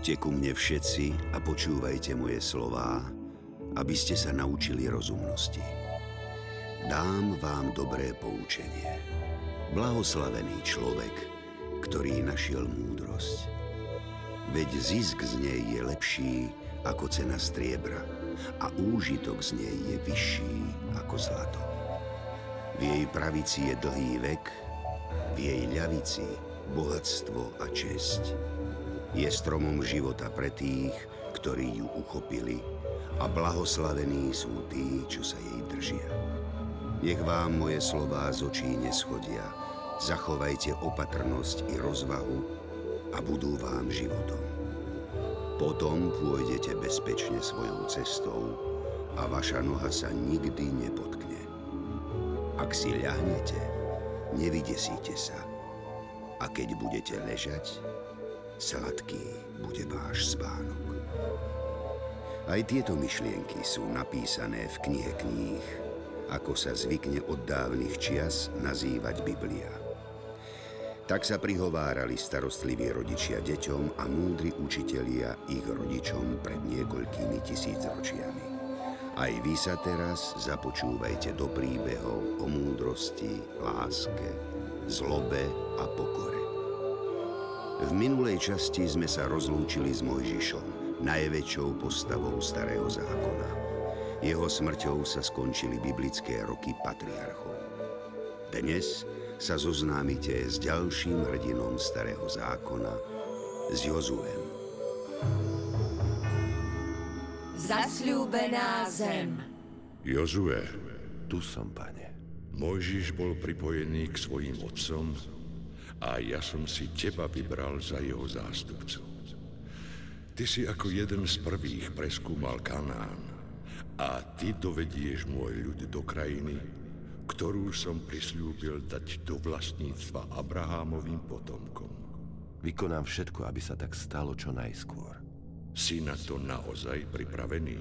Poďte ku mne všetci a počúvajte moje slová, aby ste sa naučili rozumnosti. Dám vám dobré poučenie. Blahoslavený človek, ktorý našiel múdrosť. Veď zisk z nej je lepší ako cena striebra a úžitok z nej je vyšší ako zlato. V jej pravici je dlhý vek, v jej ľavici bohatstvo a česť je stromom života pre tých, ktorí ju uchopili a blahoslavení sú tí, čo sa jej držia. Nech vám moje slová z očí neschodia, zachovajte opatrnosť i rozvahu a budú vám životom. Potom pôjdete bezpečne svojou cestou a vaša noha sa nikdy nepotkne. Ak si ľahnete, nevydesíte sa. A keď budete ležať, Sladký bude váš spánok. Aj tieto myšlienky sú napísané v knihe kníh, ako sa zvykne od dávnych čias nazývať Biblia. Tak sa prihovárali starostliví rodičia deťom a múdri učitelia ich rodičom pred niekoľkými tisícročiami. Aj vy sa teraz započúvajte do príbehov o múdrosti, láske, zlobe a pokore. V minulej časti sme sa rozlúčili s Mojžišom, najväčšou postavou Starého zákona. Jeho smrťou sa skončili biblické roky patriarchov. Dnes sa zoznámite s ďalším hrdinom Starého zákona, s Jozuem. Zasľúbená zem. Jozue, Tu som, pane. Mojžiš bol pripojený k svojim otcom a ja som si teba vybral za jeho zástupcu. Ty si ako jeden z prvých preskúmal Kanán a ty dovedieš môj ľud do krajiny, ktorú som prislúbil dať do vlastníctva Abrahámovým potomkom. Vykonám všetko, aby sa tak stalo čo najskôr. Si na to naozaj pripravený?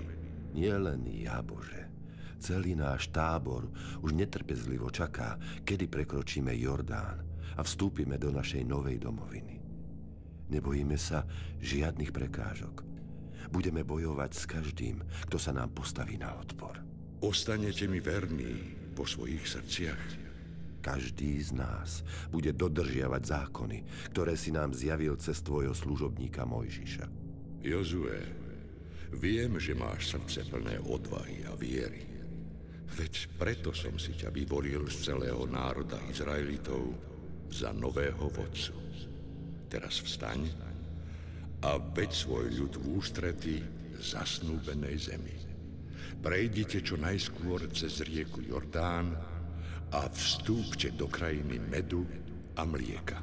Nie len ja, Bože. Celý náš tábor už netrpezlivo čaká, kedy prekročíme Jordán a vstúpime do našej novej domoviny. Nebojíme sa žiadnych prekážok. Budeme bojovať s každým, kto sa nám postaví na odpor. Ostanete mi verní po svojich srdciach. Každý z nás bude dodržiavať zákony, ktoré si nám zjavil cez tvojho služobníka Mojžiša. Jozue, viem, že máš srdce plné odvahy a viery. Veď preto som si ťa vyvolil z celého národa Izraelitov za nového vodcu. Teraz vstaň a veď svoj ľud v ústrety zasnúbenej zemi. Prejdite čo najskôr cez rieku Jordán a vstúpte do krajiny medu a mlieka.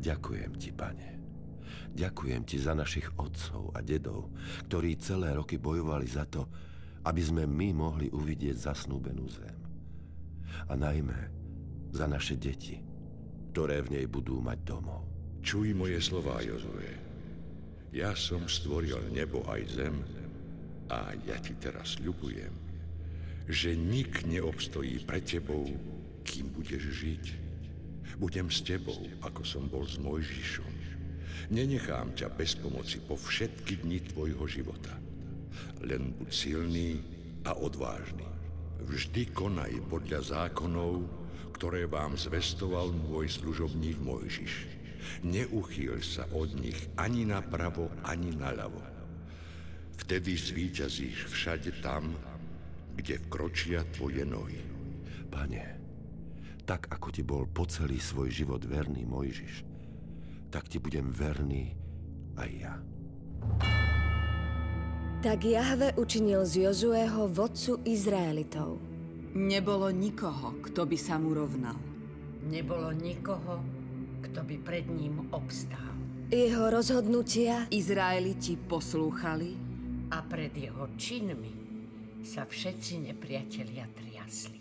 Ďakujem ti, pane. Ďakujem ti za našich otcov a dedov, ktorí celé roky bojovali za to, aby sme my mohli uvidieť zasnúbenú zem. A najmä za naše deti, ktoré v nej budú mať domov. Čuj moje slová, Jozue. Ja som stvoril nebo aj zem a ja ti teraz ľubujem, že nik neobstojí pre tebou, kým budeš žiť. Budem s tebou, ako som bol s Mojžišom. Nenechám ťa bez pomoci po všetky dni tvojho života. Len buď silný a odvážny. Vždy konaj podľa zákonov, ktoré vám zvestoval môj služobník Mojžiš. Neuchýl sa od nich ani napravo, ani naľavo. Vtedy zvíťazíš všade tam, kde vkročia tvoje nohy. Pane, tak ako ti bol po celý svoj život verný Mojžiš, tak ti budem verný aj ja. Tak Jahve učinil z Jozueho vodcu Izraelitov. Nebolo nikoho, kto by sa mu rovnal. Nebolo nikoho, kto by pred ním obstál. Jeho rozhodnutia Izraeliti poslúchali A pred jeho činmi sa všetci nepriatelia triasli.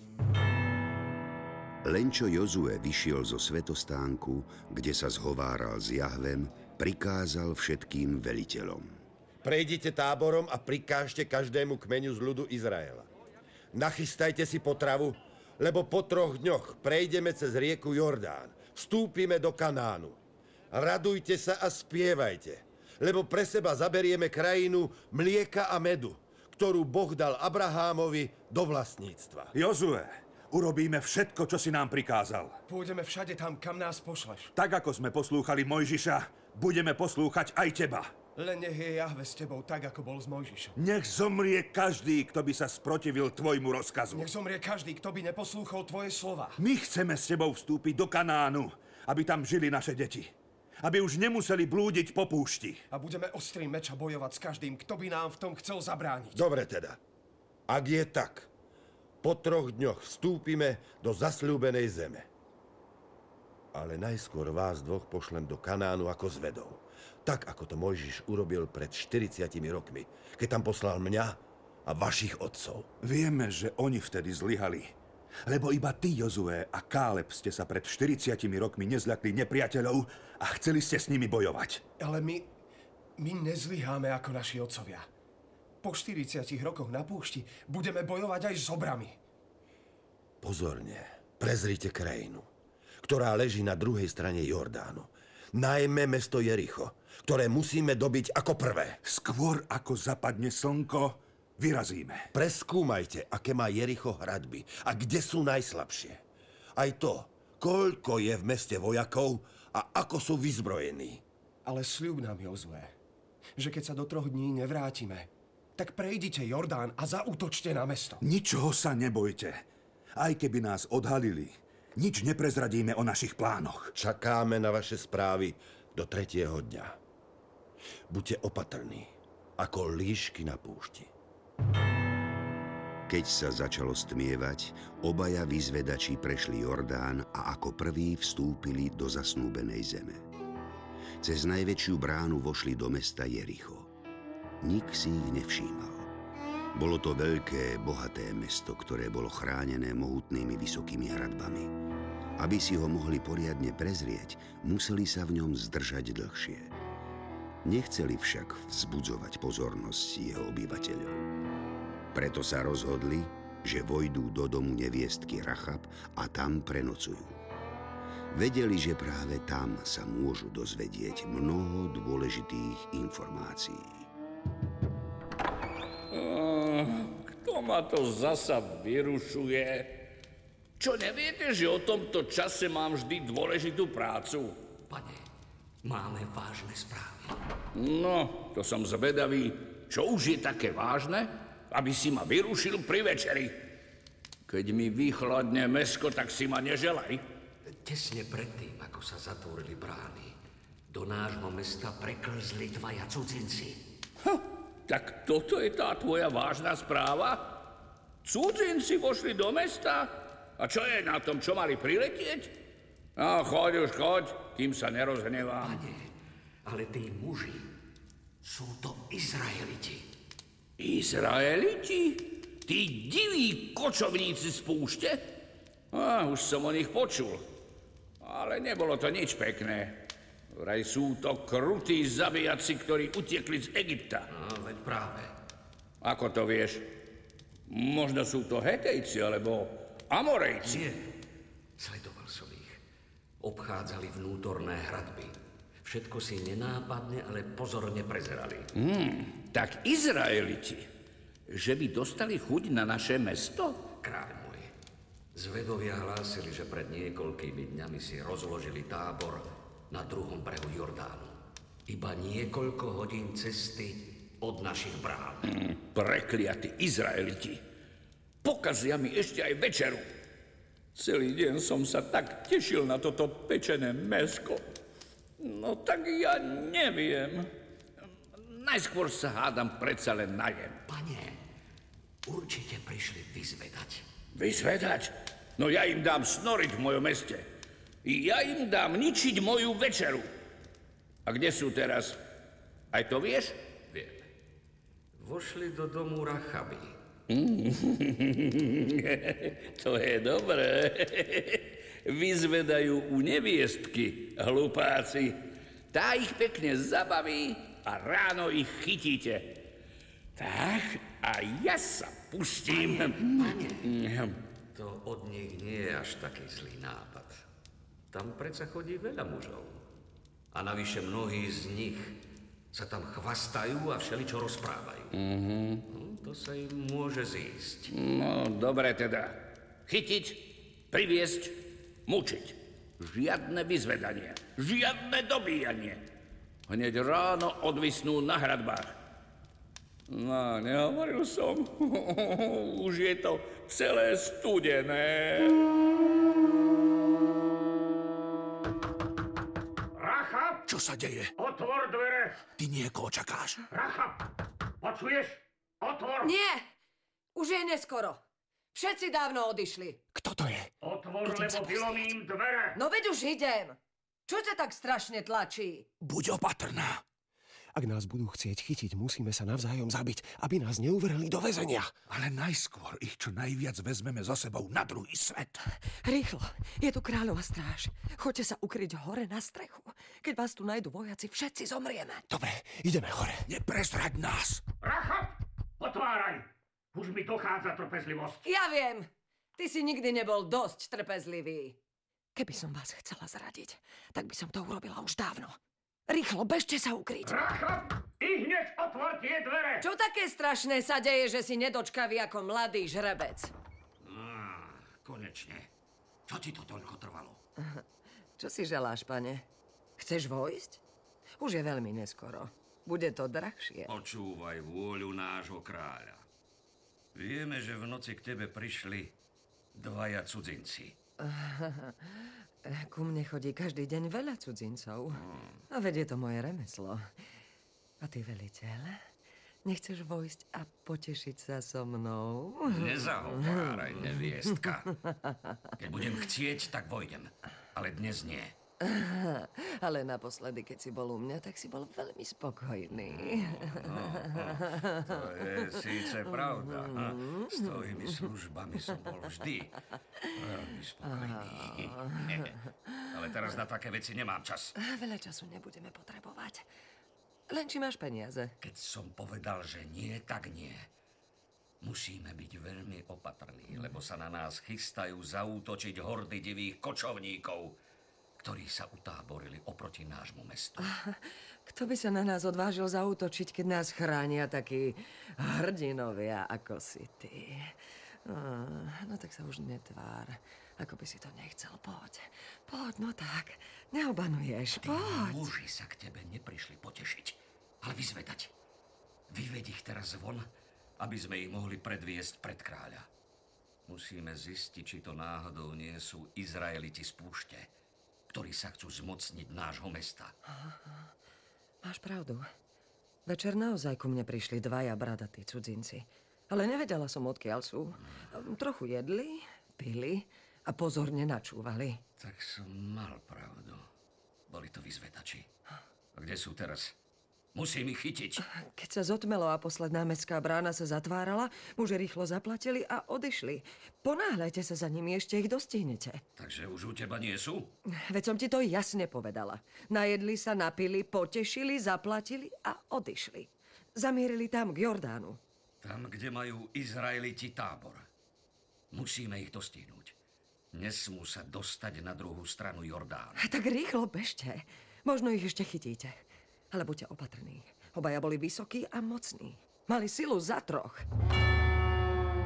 Len čo Jozue vyšiel zo svetostánku, kde sa zhováral s Jahvem, prikázal všetkým veliteľom. Prejdite táborom a prikážte každému kmeňu z ľudu Izraela. Nachystajte si potravu, lebo po troch dňoch prejdeme cez rieku Jordán. Vstúpime do Kanánu. Radujte sa a spievajte, lebo pre seba zaberieme krajinu mlieka a medu, ktorú Boh dal Abrahámovi do vlastníctva. Jozue, urobíme všetko, čo si nám prikázal. Pôjdeme všade tam, kam nás pošleš. Tak ako sme poslúchali Mojžiša, budeme poslúchať aj teba. Len nech je Jahve s tebou tak, ako bol s Mojžišom. Nech zomrie každý, kto by sa sprotivil tvojmu rozkazu. Nech zomrie každý, kto by neposlúchol tvoje slova. My chceme s tebou vstúpiť do Kanánu, aby tam žili naše deti. Aby už nemuseli blúdiť po púšti. A budeme ostrým meča bojovať s každým, kto by nám v tom chcel zabrániť. Dobre teda. Ak je tak, po troch dňoch vstúpime do zasľúbenej zeme. Ale najskôr vás dvoch pošlem do Kanánu ako zvedov. Tak, ako to Mojžiš urobil pred 40 rokmi, keď tam poslal mňa a vašich otcov. Vieme, že oni vtedy zlyhali. Lebo iba ty, Jozue a Káleb ste sa pred 40 rokmi nezľakli nepriateľov a chceli ste s nimi bojovať. Ale my, my nezlyháme ako naši otcovia. Po 40 rokoch na púšti budeme bojovať aj s obrami. Pozorne, prezrite krajinu, ktorá leží na druhej strane Jordánu. Najmä mesto Jericho, ktoré musíme dobiť ako prvé. Skôr ako zapadne slnko, vyrazíme. Preskúmajte, aké má Jericho hradby a kde sú najslabšie. Aj to, koľko je v meste vojakov a ako sú vyzbrojení. Ale sľub nám, Jozue, že keď sa do troch dní nevrátime, tak prejdite Jordán a zaútočte na mesto. Ničoho sa nebojte. Aj keby nás odhalili, nič neprezradíme o našich plánoch. Čakáme na vaše správy do tretieho dňa. Buďte opatrní, ako líšky na púšti. Keď sa začalo stmievať, obaja vyzvedači prešli Jordán a ako prví vstúpili do zasnúbenej zeme. Cez najväčšiu bránu vošli do mesta Jericho. Nik si ich nevšímal. Bolo to veľké, bohaté mesto, ktoré bolo chránené mohutnými vysokými hradbami. Aby si ho mohli poriadne prezrieť, museli sa v ňom zdržať dlhšie. Nechceli však vzbudzovať pozornosť jeho obyvateľov. Preto sa rozhodli, že vojdú do domu neviestky Rachab a tam prenocujú. Vedeli, že práve tam sa môžu dozvedieť mnoho dôležitých informácií. Ma to zasa vyrušuje? Čo neviete, že o tomto čase mám vždy dôležitú prácu? Pane, máme vážne správy. No, to som zvedavý. Čo už je také vážne, aby si ma vyrušil pri večeri? Keď mi vychladne mesko, tak si ma neželaj. Tesne predtým, ako sa zatvorili brány, do nášho mesta preklzli dvaja cudzinci. Ha, tak toto je tá tvoja vážna správa? Cudzinci vošli do mesta? A čo je na tom, čo mali priletieť? No, choď už, choď, kým sa nerozhnevám. Pane, ale tí muži sú to Izraeliti. Izraeliti? Tí diví kočovníci z púšte? A, už som o nich počul. Ale nebolo to nič pekné. Vraj sú to krutí zabijaci, ktorí utiekli z Egypta. No, veď práve. Ako to vieš? Možno sú to Hetejci, alebo Amorejci. Nie. Sledoval som ich. Obchádzali vnútorné hradby. Všetko si nenápadne, ale pozorne prezerali. Hmm, tak Izraeliti, že by dostali chuť na naše mesto? Kráľ môj, zvedovia hlásili, že pred niekoľkými dňami si rozložili tábor na druhom brehu Jordánu. Iba niekoľko hodín cesty od našich brán. Hmm, prekliatí Izraeliti. Pokazia mi ešte aj večeru. Celý deň som sa tak tešil na toto pečené mesko. No tak ja neviem. Najskôr sa hádam predsa len najem. Pane, určite prišli vyzvedať. Vyzvedať? No ja im dám snoriť v mojom meste. Ja im dám ničiť moju večeru. A kde sú teraz? Aj to vieš? Viem. Vošli do domu Rachaby. to je dobré. Vyzvedajú u neviestky, hlupáci. Tá ich pekne zabaví a ráno ich chytíte. Tak, a ja sa pustím. Pane, pane, to od nich nie je až taký zlý nápad. Tam predsa chodí veľa mužov. A navyše mnohí z nich sa tam chvastajú a všeličo rozprávajú. Mhm. No, to sa im môže zísť. No, dobre teda. Chytiť, priviesť, mučiť. Žiadne vyzvedanie, žiadne dobíjanie. Hneď ráno odvisnú na hradbách. No, nehovoril som. Už je to celé studené. Racha, Čo sa deje? otvor dvere. Ty niekoho čakáš. Racha, počuješ? Otvor. Nie! Už je neskoro. Všetci dávno odišli. Kto to je? Otvor, Idem lebo vylomím dvere. No veď už idem. Čo ťa tak strašne tlačí? Buď opatrná. Ak nás budú chcieť chytiť, musíme sa navzájom zabiť, aby nás neuvrhli do väzenia. Ale najskôr ich čo najviac vezmeme so sebou na druhý svet. Rýchlo, je tu kráľová stráž. Choďte sa ukryť hore na strechu. Keď vás tu nájdu vojaci, všetci zomrieme. Dobre, ideme hore. Neprezrať nás. Racha, otváraj. Už mi dochádza trpezlivosť. Ja viem. Ty si nikdy nebol dosť trpezlivý. Keby som vás chcela zradiť, tak by som to urobila už dávno. Rýchlo, bežte sa ukryť. Racha, i hneď otvor tie dvere. Čo také strašné sa deje, že si nedočkavý ako mladý žrebec? Á, konečne. Čo ti to toľko trvalo? Čo si želáš, pane? Chceš vojsť? Už je veľmi neskoro. Bude to drahšie. Počúvaj vôľu nášho kráľa. Vieme, že v noci k tebe prišli dvaja cudzinci. Ku mne chodí každý deň veľa cudzincov. A veď je to moje remeslo. A ty, veliteľ, nechceš vojsť a potešiť sa so mnou? Nezahováraj, neviestka. Keď budem chcieť, tak vojdem. Ale dnes nie. Ale naposledy, keď si bol u mňa, tak si bol veľmi spokojný. To je síce pravda. S tvojimi službami som bol vždy veľmi spokojný. Ale teraz na také veci nemám čas. Veľa času nebudeme potrebovať. Len či máš peniaze. Keď som povedal, že nie, tak nie. Musíme byť veľmi opatrní, lebo sa na nás chystajú zaútočiť hordy divých kočovníkov, ktorí sa utáborili oproti nášmu mestu. Kto by sa na nás odvážil zaútočiť, keď nás chránia takí hrdinovia ako si ty? Á, No tak sa už netvár, ako by si to nechcel. Poď, poď, no tak. Neobanuješ, Tí poď. muži sa k tebe neprišli potešiť, ale vyzvedať. Vyveď ich teraz von, aby sme ich mohli predviesť pred kráľa. Musíme zistiť, či to náhodou nie sú Izraeliti z púšte, ktorí sa chcú zmocniť nášho mesta. Máš pravdu. Večer naozaj ku mne prišli dvaja bradatí cudzinci. Ale nevedela som, odkiaľ sú. Trochu jedli, pili a pozorne načúvali. Tak som mal pravdu. Boli to vyzvedači. A kde sú teraz? Musím ich chytiť. Keď sa zotmelo a posledná mestská brána sa zatvárala, muži rýchlo zaplatili a odišli. Ponáhľajte sa za nimi, ešte ich dostihnete. Takže už u teba nie sú? Veď som ti to jasne povedala. Najedli sa, napili, potešili, zaplatili a odišli. Zamierili tam k Jordánu. Tam, kde majú Izraeliti tábor. Musíme ich dostihnúť. Nesmú sa dostať na druhú stranu Jordánu. Tak rýchlo bežte. Možno ich ešte chytíte. Ale buďte opatrní. Obaja boli vysokí a mocní. Mali silu za troch.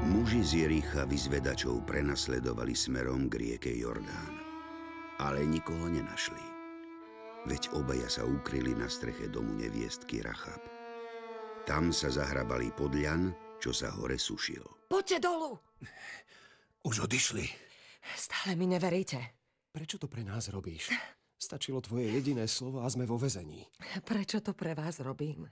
Muži z Jericha vyzvedačov prenasledovali smerom k rieke Jordán. Ale nikoho nenašli. Veď obaja sa ukryli na streche domu neviestky Rachab. Tam sa zahrabali pod ľan, čo sa hore sušil. Poďte dolu! Už odišli. Stále mi neveríte. Prečo to pre nás robíš? Stačilo tvoje jediné slovo a sme vo väzení. Prečo to pre vás robím?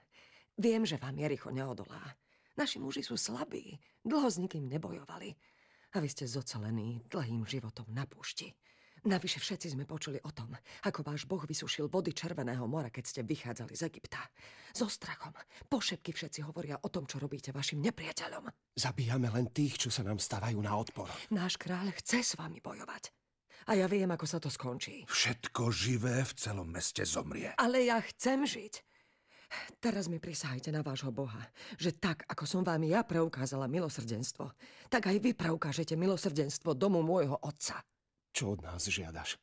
Viem, že vám Jericho neodolá. Naši muži sú slabí, dlho s nikým nebojovali. A vy ste zocelení dlhým životom na púšti. Navyše všetci sme počuli o tom, ako váš boh vysušil vody Červeného mora, keď ste vychádzali z Egypta. So strachom. Pošepky všetci hovoria o tom, čo robíte vašim nepriateľom. Zabíjame len tých, čo sa nám stavajú na odpor. Náš kráľ chce s vami bojovať. A ja viem, ako sa to skončí. Všetko živé v celom meste zomrie. Ale ja chcem žiť. Teraz mi prisahajte na vášho Boha, že tak, ako som vám ja preukázala milosrdenstvo, tak aj vy preukážete milosrdenstvo domu môjho otca. Čo od nás žiadaš?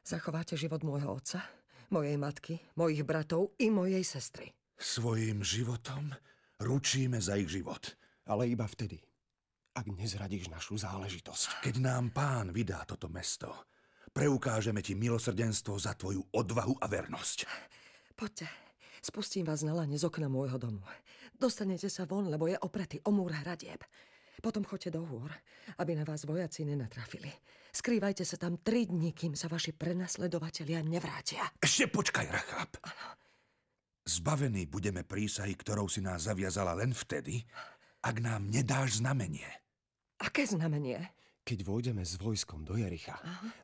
Zachováte život môjho otca? Mojej matky, mojich bratov i mojej sestry. Svojím životom ručíme za ich život. Ale iba vtedy, ak nezradíš našu záležitosť. Keď nám pán vydá toto mesto, preukážeme ti milosrdenstvo za tvoju odvahu a vernosť. Poďte, spustím vás na lane z okna môjho domu. Dostanete sa von, lebo je opretý o múr hradieb. Potom choďte do hôr, aby na vás vojaci nenatrafili. Skrývajte sa tam tri dní, kým sa vaši prenasledovatelia nevrátia. Ešte počkaj, Rachab. Zbavení budeme prísahy, ktorou si nás zaviazala len vtedy, ak nám nedáš znamenie. Aké znamenie? Keď vojdeme s vojskom do Jericha,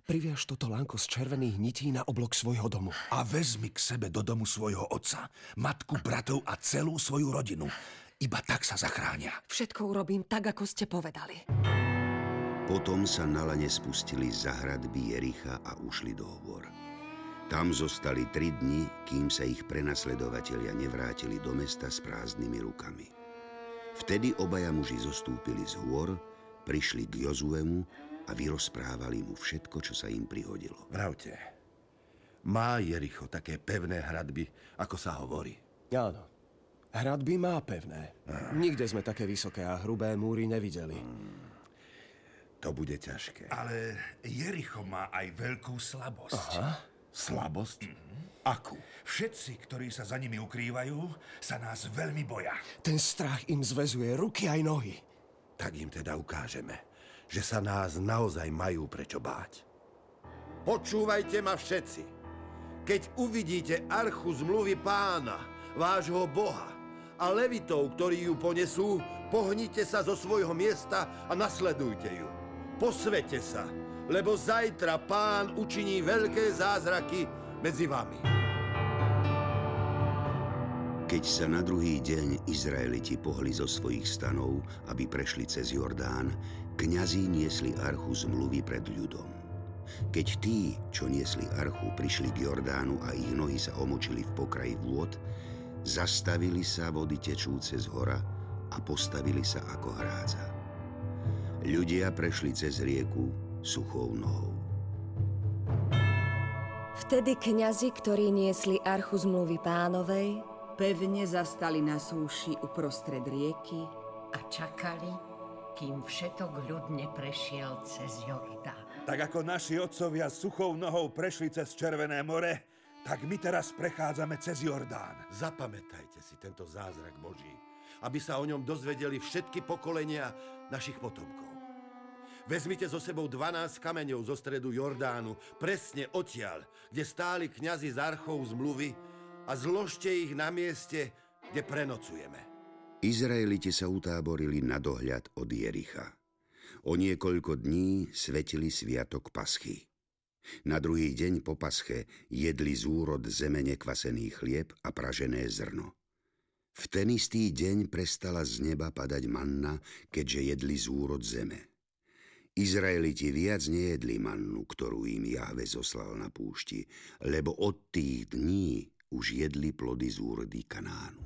priviaž toto lánko z červených nití na oblok svojho domu. A vezmi k sebe do domu svojho otca, matku, bratov a celú svoju rodinu. Iba tak sa zachránia. Všetko urobím tak, ako ste povedali. Potom sa na lane spustili za hradby Jericha a ušli do hôr. Tam zostali tri dni, kým sa ich prenasledovatelia nevrátili do mesta s prázdnymi rukami. Vtedy obaja muži zostúpili z hôr, prišli k Jozuemu a vyrozprávali mu všetko, čo sa im prihodilo. Vravte, má Jericho také pevné hradby, ako sa hovorí? Áno. Hradby má pevné. Nikde sme také vysoké a hrubé múry nevideli. To bude ťažké. Ale Jericho má aj veľkú slabosť. Aha. Slabosť? Akú? Všetci, ktorí sa za nimi ukrývajú, sa nás veľmi boja. Ten strach im zväzuje ruky aj nohy. Tak im teda ukážeme, že sa nás naozaj majú prečo báť. Počúvajte ma všetci. Keď uvidíte archu zmluvy pána, vášho boha, a levitov, ktorí ju ponesú, pohnite sa zo svojho miesta a nasledujte ju. Posvete sa, lebo zajtra pán učiní veľké zázraky medzi vami. Keď sa na druhý deň Izraeliti pohli zo svojich stanov, aby prešli cez Jordán, kňazí niesli archu zmluvy pred ľudom. Keď tí, čo niesli archu, prišli k Jordánu a ich nohy sa omočili v pokraji vôd, zastavili sa vody tečúce z hora a postavili sa ako hrádza. Ľudia prešli cez rieku suchou nohou. Vtedy kňazi, ktorí niesli archu zmluvy pánovej, pevne zastali na súši uprostred rieky a čakali, kým všetok ľud neprešiel cez Jordán. Tak ako naši otcovia suchou nohou prešli cez Červené more, tak my teraz prechádzame cez Jordán. Zapamätajte si tento zázrak Boží, aby sa o ňom dozvedeli všetky pokolenia našich potomkov. Vezmite so sebou 12 kameňov zo stredu Jordánu, presne odtiaľ, kde stáli kňazi z archou zmluvy a zložte ich na mieste, kde prenocujeme. Izraeliti sa utáborili na dohľad od Jericha. O niekoľko dní svetili sviatok Paschy. Na druhý deň po pasche jedli z úrod zeme nekvasený chlieb a pražené zrno. V ten istý deň prestala z neba padať manna, keďže jedli z úrod zeme. Izraeliti viac nejedli mannu, ktorú im Jahve zoslal na púšti, lebo od tých dní už jedli plody z úrody Kanánu.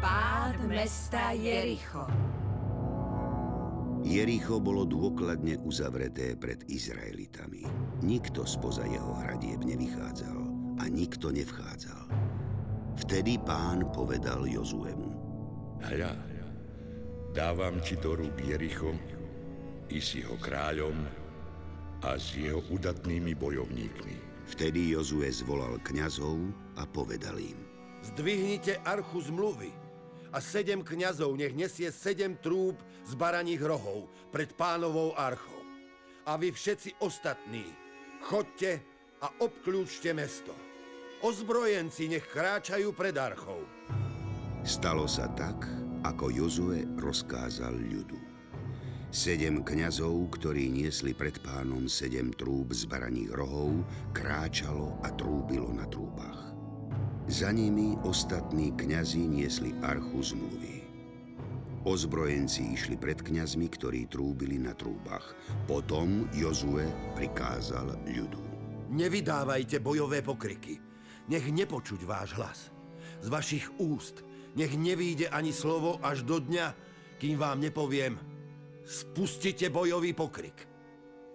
Pád mesta Jericho. Jericho bolo dôkladne uzavreté pred Izraelitami. Nikto spoza jeho hradieb nevychádzal a nikto nevchádzal. Vtedy pán povedal Jozuemu. Hľa, dávam ti do rúk Jericho i s jeho kráľom a s jeho udatnými bojovníkmi. Vtedy Jozue zvolal kňazov a povedal im. Zdvihnite archu zmluvy a sedem kňazov nech nesie sedem trúb z baraních rohov pred pánovou archou. A vy všetci ostatní, chodte a obklúčte mesto. Ozbrojenci nech kráčajú pred archou. Stalo sa tak, ako Jozue rozkázal ľudu. Sedem kňazov, ktorí niesli pred pánom sedem trúb z baraních rohov, kráčalo a trúbilo na trúbach. Za nimi ostatní kňazi niesli archu zmluvy. Ozbrojenci išli pred kňazmi, ktorí trúbili na trúbach. Potom Jozue prikázal ľudu. Nevydávajte bojové pokriky. Nech nepočuť váš hlas. Z vašich úst nech nevíde ani slovo až do dňa, kým vám nepoviem – spustite bojový pokrik.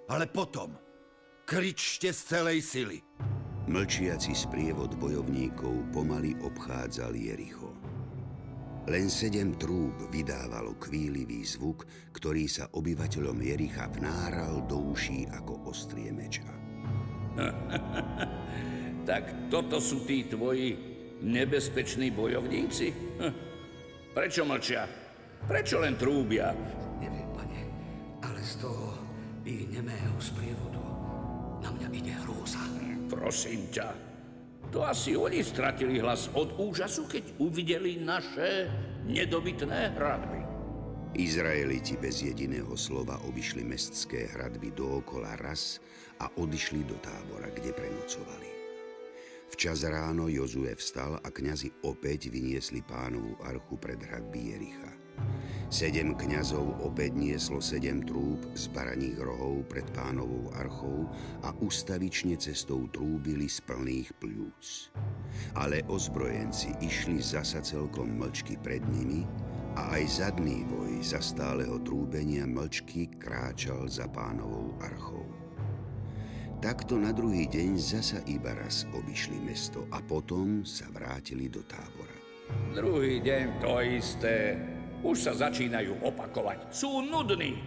Ale potom kričte z celej sily. Mlčiaci sprievod bojovníkov pomaly obchádzal Jericho. Len sedem trúb vydávalo kvílivý zvuk, ktorý sa obyvateľom Jericha vnáral do uší ako ostrie meča. tak toto sú tí tvoji nebezpeční bojovníci? Hm. Prečo mlčia? Prečo len trúbia? Z toho ich nemého sprievodu na mňa ide hrôza. Prosím ťa, to asi oni stratili hlas od úžasu, keď uvideli naše nedobytné hradby. Izraeliti bez jediného slova obišli mestské hradby dookola raz a odišli do tábora, kde prenocovali. Včas ráno Jozue vstal a kňazi opäť vyniesli pánovú archu pred hradby Jericha. Sedem kňazov opäť nieslo sedem trúb z baraních rohov pred pánovou archou a ustavične cestou trúbili z plných pľúc. Ale ozbrojenci išli zasa celkom mlčky pred nimi a aj zadný boj za stáleho trúbenia mlčky kráčal za pánovou archou. Takto na druhý deň zasa iba raz obišli mesto a potom sa vrátili do tábora. Druhý deň to isté, už sa začínajú opakovať. Sú nudní.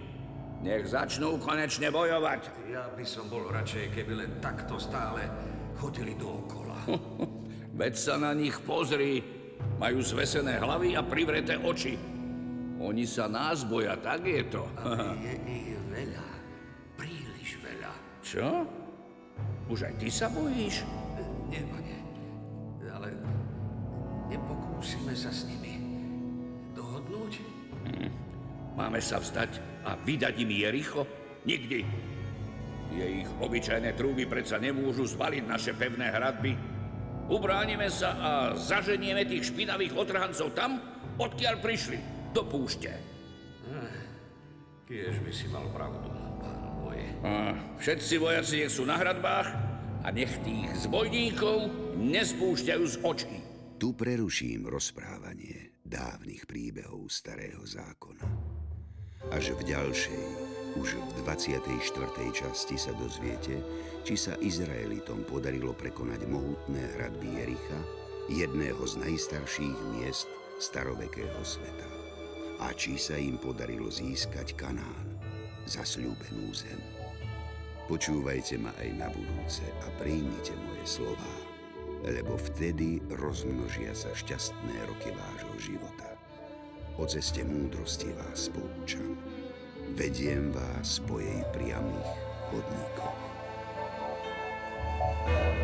Nech začnú konečne bojovať. Ja by som bol radšej, keby len takto stále chodili dookola. Veď sa na nich pozri. Majú zvesené hlavy a privreté oči. Oni sa nás boja, tak je to. Ale je ich veľa. Príliš veľa. Čo? Už aj ty sa bojíš? Nie, pane. Ale nepokúsime sa s nimi. Hm. Máme sa vzdať a vydať im Jericho? Nikdy. Tie ich obyčajné trúby predsa nemôžu zvaliť naše pevné hradby. Ubránime sa a zaženieme tých špinavých otrhancov tam, odkiaľ prišli, do púšte. Kiež by si mal pravdu, pán boje. A všetci vojaci nech sú na hradbách a nech tých zbojníkov nespúšťajú z očí. Tu preruším rozprávanie dávnych príbehov starého zákona. Až v ďalšej, už v 24. časti sa dozviete, či sa Izraelitom podarilo prekonať mohutné hradby Jericha, jedného z najstarších miest starovekého sveta. A či sa im podarilo získať Kanán, zasľúbenú zem. Počúvajte ma aj na budúce a príjmite moje slová lebo vtedy rozmnožia sa šťastné roky vášho života. O ceste múdrosti vás poučam. Vediem vás po jej priamých chodníkoch. thank you